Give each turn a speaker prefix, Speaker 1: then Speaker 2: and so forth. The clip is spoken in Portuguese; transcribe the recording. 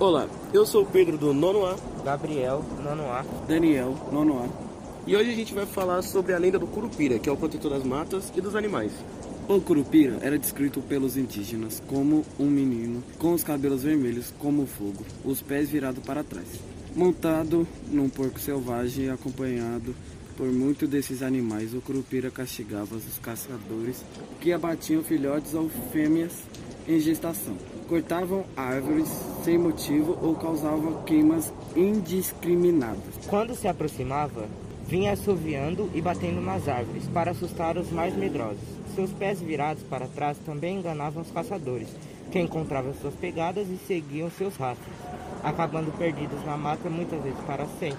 Speaker 1: Olá, eu sou o Pedro do Nono A,
Speaker 2: Gabriel, nono A.
Speaker 3: Daniel, nono A.
Speaker 1: e hoje a gente vai falar sobre a lenda do Curupira, que é o protetor das matas e dos animais.
Speaker 3: O Curupira era descrito pelos indígenas como um menino com os cabelos vermelhos como fogo, os pés virados para trás, montado num porco selvagem e acompanhado por muitos desses animais. O Curupira castigava os caçadores que abatiam filhotes ou fêmeas em gestação, cortavam árvores sem motivo ou causavam queimas indiscriminadas.
Speaker 2: Quando se aproximava, vinha assoviando e batendo nas árvores para assustar os mais medrosos. Seus pés virados para trás também enganavam os caçadores, que encontravam suas pegadas e seguiam seus rastros, acabando perdidos na mata muitas vezes para sempre.